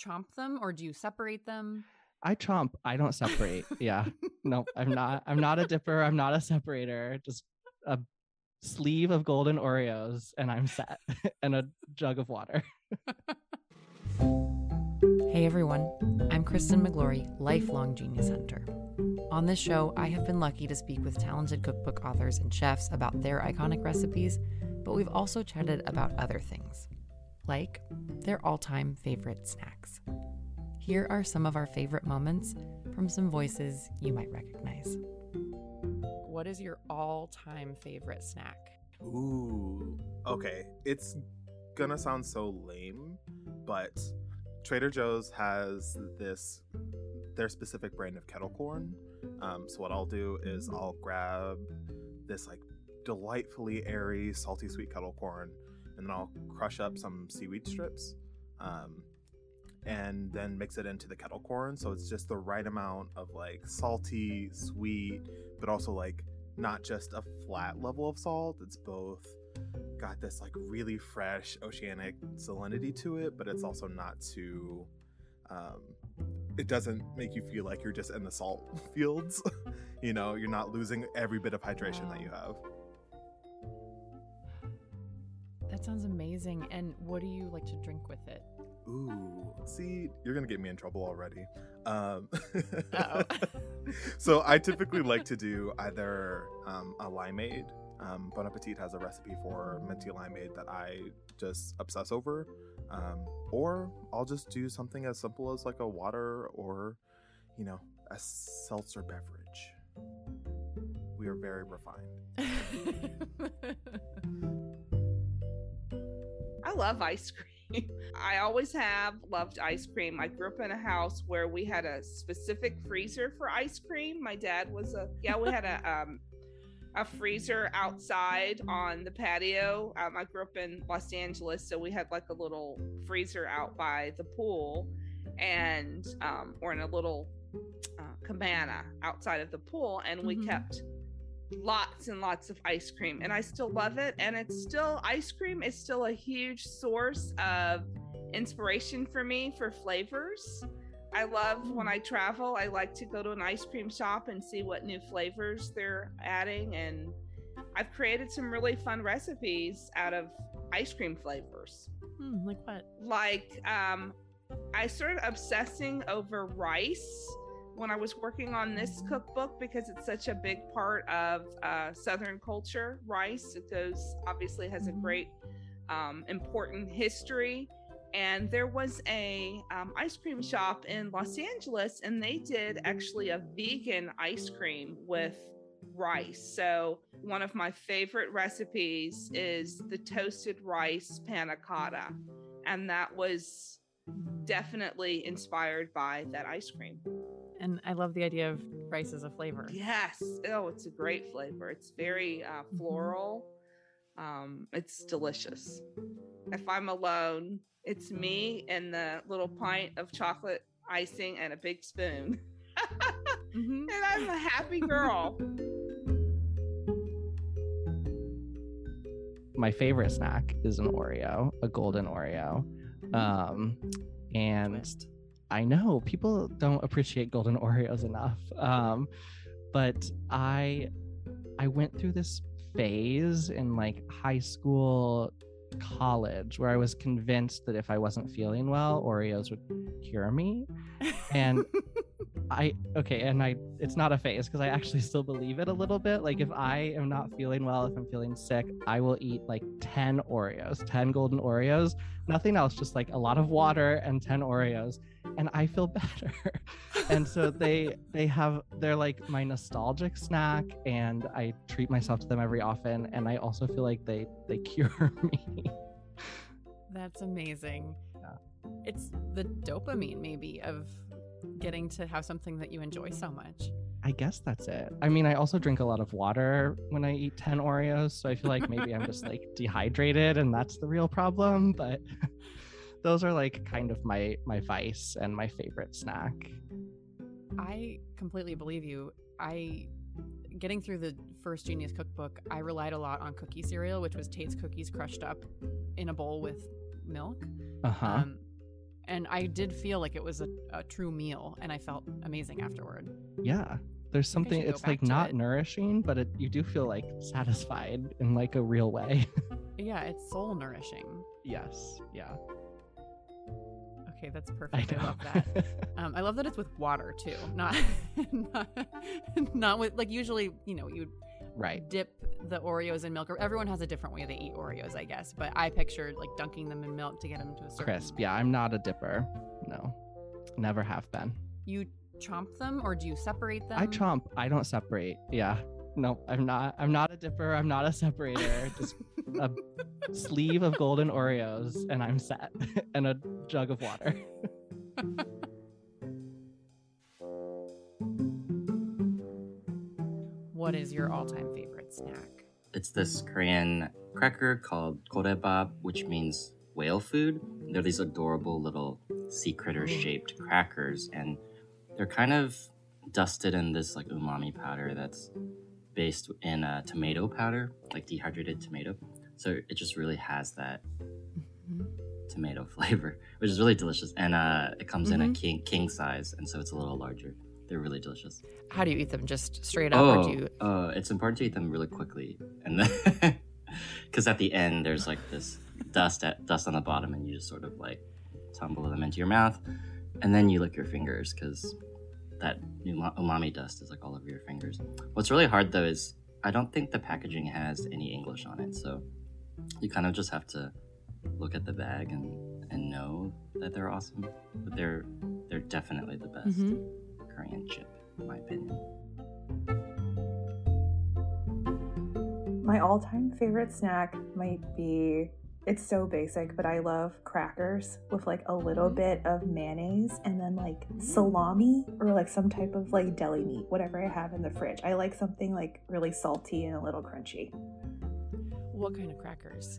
chomp them or do you separate them? I chomp. I don't separate. yeah. No, I'm not. I'm not a dipper. I'm not a separator. Just a sleeve of golden Oreos and I'm set and a jug of water. Hey everyone, I'm Kristen Miglore, lifelong genius hunter. On this show, I have been lucky to speak with talented cookbook authors and chefs about their iconic recipes, but we've also chatted about other things, like their all time favorite snacks. Here are some of our favorite moments from some voices you might recognize. What is your all time favorite snack? Ooh, okay. It's gonna sound so lame, but Trader Joe's has this their specific brand of kettle corn. Um, so what I'll do is I'll grab this like delightfully airy, salty sweet kettle corn, and then I'll crush up some seaweed strips, um, and then mix it into the kettle corn. So it's just the right amount of like salty, sweet, but also like not just a flat level of salt. It's both got this like really fresh oceanic salinity to it, but it's also not too. Um, it doesn't make you feel like you're just in the salt fields. you know, you're not losing every bit of hydration that you have. That sounds amazing. And what do you like to drink with it? Ooh, see, you're gonna get me in trouble already. Um, so I typically like to do either um, a limeade. Um, bon Appetit has a recipe for minty limeade that I just obsess over, um, or I'll just do something as simple as like a water or, you know, a seltzer beverage. We are very refined. I love ice cream. I always have loved ice cream. I grew up in a house where we had a specific freezer for ice cream. My dad was a yeah, we had a um a freezer outside on the patio. Um, I grew up in Los Angeles, so we had like a little freezer out by the pool, and um, or in a little uh, cabana outside of the pool, and we Mhm. kept lots and lots of ice cream and i still love it and it's still ice cream is still a huge source of inspiration for me for flavors i love when i travel i like to go to an ice cream shop and see what new flavors they're adding and i've created some really fun recipes out of ice cream flavors Hmm, like what? like um i started obsessing over rice when i was working on this cookbook because it's such a big part of uh, southern culture rice it goes obviously has a Mhm. great um, important history and there was a um, ice cream shop in los angeles and they did actually a vegan ice cream with rice so one of my favorite recipes is the toasted rice panna cotta and that was definitely inspired by that ice cream. And I love the idea of rice as a flavor. Yes. Oh, it's a great flavor. It's very uh, floral. Um, it's delicious. If I'm alone, it's me and the little pint of chocolate icing and a big spoon. Mhm. and I'm a happy girl. my favorite snack is an Oreo, a golden Oreo. Um, and Twist. I know people don't appreciate golden Oreos enough. Um, but I I went through this phase in like high school, college where I was convinced that if I wasn't feeling well, Oreos would cure me. And I okay, and I it's not a phase because I actually still believe it a little bit. Like if I am not feeling well, if I'm feeling sick, I will eat like 10 Oreos, 10 golden Oreos, nothing else, just like a lot of water and 10 Oreos, and I feel better. and so they they have they're like my nostalgic snack and I treat myself to them every often and I also feel like they they cure me. That's amazing. Yeah. It's the dopamine, maybe, of getting to have something that you enjoy so much. I guess that's it. I mean, I also drink a lot of water when I eat 10 Oreos, so I feel like maybe I'm just like dehydrated and that's the real problem, but those are like kind of my my vice and my favorite snack. I completely believe you. I getting through the first Genius cookbook, I relied a lot on cookie cereal, which was Tate's cookies crushed up in a bowl with milk. Uh-huh. Um, and I did feel like it was a, a true meal, and I felt amazing afterward. yeah. There's something it's like not it. nourishing, but it, you do feel like satisfied in like a real way. Yeah, it's soul nourishing. yes. Yeah. Okay, that's perfect. I, know. love that. Um, I love that it's with water too, not, not not with like usually you know you right. dip the Oreos in milk. Or everyone has a different way they eat Oreos, I guess. But I pictured like dunking them in milk to get them to a certain Crisp. Yeah, I'm not a dipper. No. Never have been. You chomp them or do you separate them? I chomp. I don't separate. Yeah. No, I'm not. I'm not a dipper. I'm not a separator. Just a sleeve of golden Oreos, and I'm set. and a jug of water. What is your all-time favorite snack? It's this Korean cracker called goraebap, which means whale food. They're these adorable little sea critter shaped crackers, and they're kind of dusted in this like umami powder that's based in uh, tomato powder, like dehydrated tomato. So it just really has that tomato flavor, which is really delicious. And uh, it comes in a Mhm. king king size, and so it's a little larger. They're really delicious. How do you eat them? Just straight up, or Oh, do you? uh, it's important to eat them really quickly, and then because at the end there's like this dust at dust on the bottom, and you just sort of like tumble them into your mouth, and then you lick your fingers because that umami dust is like all over your fingers. What's really hard though is I don't think the packaging has any English on it, so you kind of just have to look at the bag and and know that they're awesome. But they're they're definitely the best Mhm. Korean chip, in my opinion. My all time favorite snack might be it's so basic, but I love crackers with like a little mm-hmm. bit of mayonnaise and then like salami or like some type of like deli meat, whatever I have in the fridge. I like something like really salty and a little crunchy. What kind of crackers?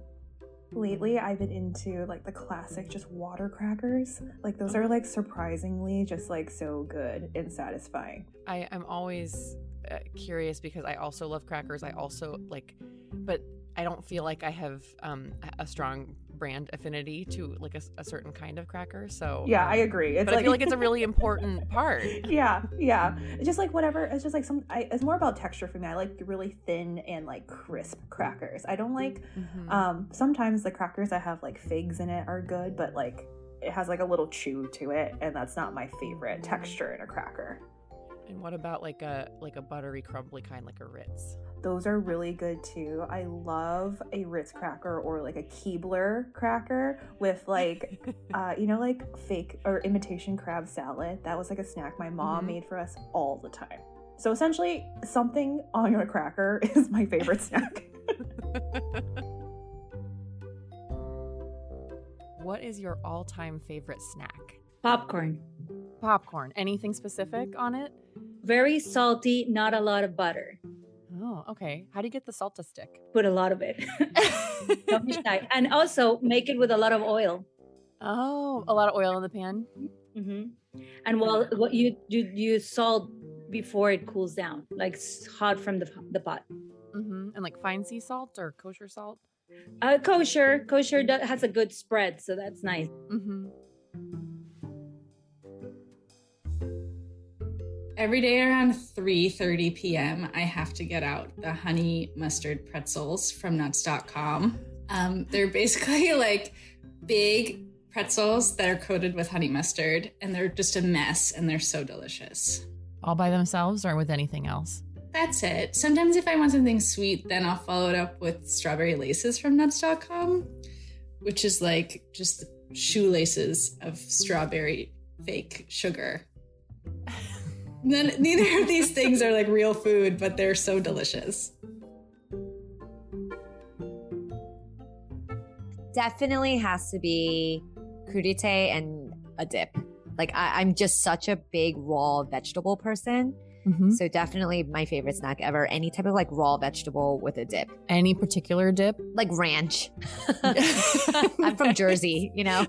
lately I've been into like the classic just water crackers. Like those are like surprisingly just like so good and satisfying. I am always uh, curious because I also love crackers. I also like, but I don't feel like I have um, a strong brand affinity to like a, a certain kind of cracker. So Yeah, um, I agree. It's but I feel like it's a really important part. yeah, yeah. It's just like whatever. It's just like some. I, it's more about texture for me. I like really thin and like crisp crackers. I don't like. Mhm. Um, sometimes the crackers that have like figs in it are good, but like it has like a little chew to it, and that's not my favorite texture in a cracker. And what about like a like a buttery crumbly kind, like a Ritz? Those are really good too. I love a Ritz cracker or like a Keebler cracker with like uh, you know, like fake or imitation crab salad. That was like a snack my mom Mhm. made for us all the time. So essentially, something on a cracker is my favorite snack. what is your all time favorite snack? Popcorn. Popcorn. Anything specific on it? Very salty, not a lot of butter. Oh, okay. How do you get the salt to stick? Put a lot of it. Don't be shy. And also make it with a lot of oil. Oh, a lot of oil in the pan. hmm And while what you you you salt before it cools down, like hot from the the pot. Mm-hmm. And like fine sea salt or kosher salt. Uh, kosher, kosher has a good spread, so that's nice. Mm-hmm. Every day around 3:30 p.m., I have to get out the honey mustard pretzels from nuts.com. Um, they're basically like big pretzels that are coated with honey mustard, and they're just a mess, and they're so delicious. All by themselves or with anything else? That's it. Sometimes if I want something sweet, then I'll follow it up with strawberry laces from nuts.com, which is like just shoelaces of strawberry fake sugar. None, neither of these things are like real food, but they're so delicious. definitely has to be crudite and a dip. Like I, I'm just such a big raw vegetable person. Mm-hmm. So definitely my favorite snack ever. Any type of like raw vegetable with a dip. Any particular dip? Like ranch. I'm from Jersey, you know.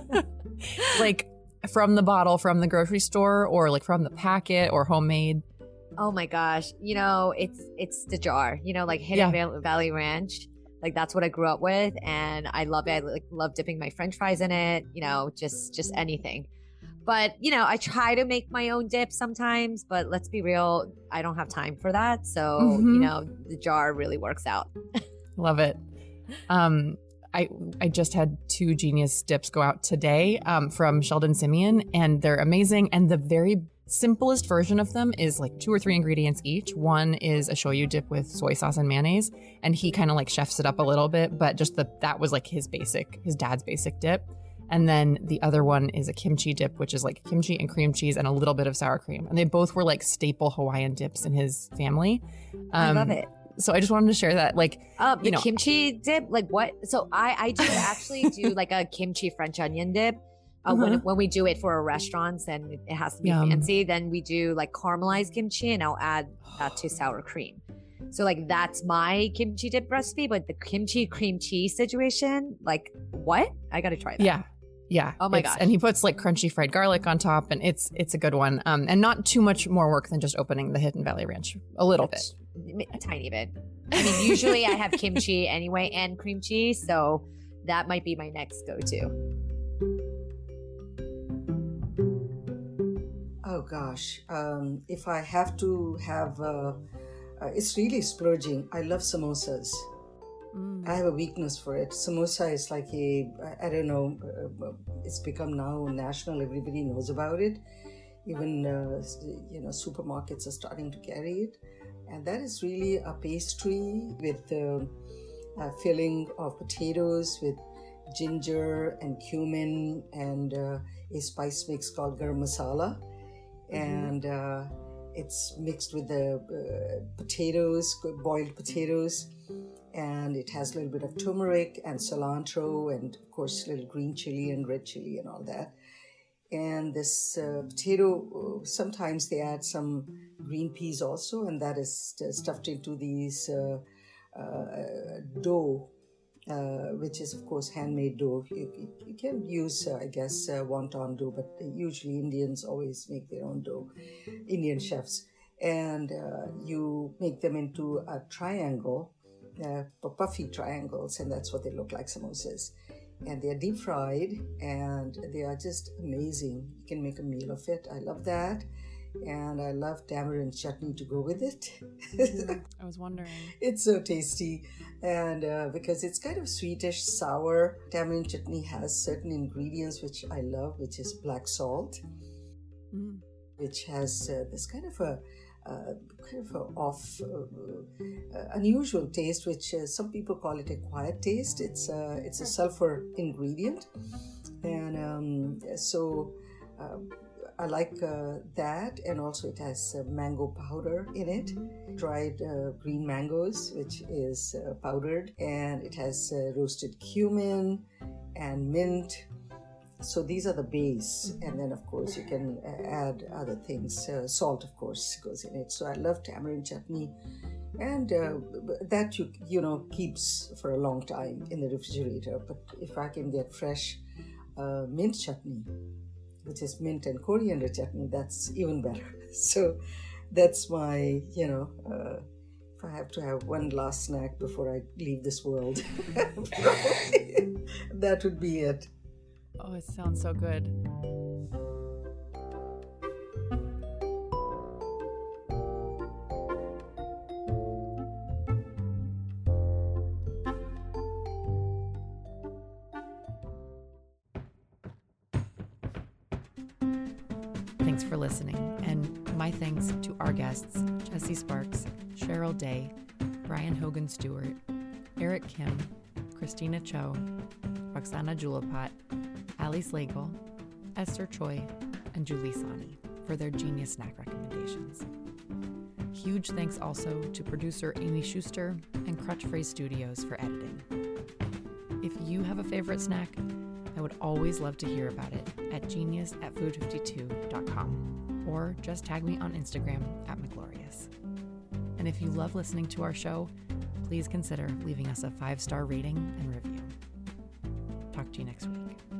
like from the bottle from the grocery store or like from the packet or homemade? Oh my gosh. You know, it's it's the jar. You know, like Hidden Yeah. Valley Ranch. Like that's what I grew up with and I love it. I like love dipping my french fries in it, you know, just just anything. But, you know, I try to make my own dip sometimes, but let's be real, I don't have time for that. So, you Mhm. know, the jar really works out. Love it. Um, I I just had two genius dips go out today um, from Sheldon Simeon, and they're amazing. And the very simplest version of them is like two or three ingredients each. One is a shoyu dip with soy sauce and mayonnaise, and he kind of like chefs it up a little bit, but just the that was like his basic, his dad's basic dip. And then the other one is a kimchi dip, which is like kimchi and cream cheese and a little bit of sour cream. And they both were like staple Hawaiian dips in his family. I love Um, it. So I just wanted to share that. Like, Um, the you know, kimchi dip, like what? So I I do actually do like a kimchi French onion dip. Uh, when Uh-huh. when we do it for restaurants and it has to be Yum. fancy, then we do like caramelized kimchi and I'll add that to sour cream. So like that's my kimchi dip recipe, but the kimchi cream cheese situation, like what? I gotta try that. Yeah. Yeah. Oh my god. And he puts like crunchy fried garlic on top and it's it's a good one. Um and not too much more work than just opening the Hidden Valley Ranch. A little bit. A tiny bit. I mean, usually I have kimchi anyway and cream cheese, so that might be my next go-to. Oh gosh, um, if I have to have, uh, uh, it's really splurging. I love samosas. I have a weakness for it. Samosa is like a, I- don't know, uh, it's become now national. Everybody knows about it. Even, uh, you know, supermarkets are starting to carry it. And that is really a pastry with uh, a filling of potatoes with ginger and cumin and uh, a spice mix called garam masala. And uh, it's mixed with the uh, potatoes, boiled potatoes, and it has a little bit of turmeric and cilantro, and of course, little green chili and red chili and all that. And this uh, potato, uh, sometimes they add some green peas also, and that is stuffed into these uh, uh, dough, uh, which is of course handmade dough. You, you- can use, I guess, wonton dough, but usually Indians always make their own dough, Indian chefs, and you make them into a triangle, puffy triangles, and that's what they look like samosas. And they are deep fried, and they are just amazing. You can make a meal of it. I love that. And I love tamarind chutney to go with it. I was wondering. It's so tasty, and uh, because it's kind of sweetish, sour. Tamarind chutney has certain ingredients which I love, which is black salt, Mm. which has uh, this kind of a of a off, uh, uh, unusual taste, which uh, some people call it a quiet taste. It's a it's a sulfur ingredient, and um, so. Uh, I like uh, that, and also it has uh, mango powder in it, dried uh, green mangoes, which is uh, powdered, and it has uh, roasted cumin and mint. So these are the base, and then of course you can uh, add other things. salt, of course, goes in it. So I love tamarind chutney. And uh, that you you know keeps for a long time in the refrigerator. But if i can get fresh uh, mint chutney which is mint and coriander chutney that's even better. So that's my you know uh, if i have to have one last snack before i leave this world that would be it oh it sounds so good. Thanks for listening, and my thanks to our guests Jesse Sparks, Cheryl Day, Brian Hogan Stewart, Eric Kim, Kristina Cho, Roxana Jullapat, Ali Slagle, Esther Choi, and Julie Sahni for their genius snack recommendations. Huge thanks also to producer Amy Schuster and Crutch Phrase Studios for editing. If you have a favorite snack, I would always love to hear about it at genius at food52.com or just tag me on Instagram at Miglorious. And if you love listening to our show, please consider leaving us a five star rating and review. Talk to you next week.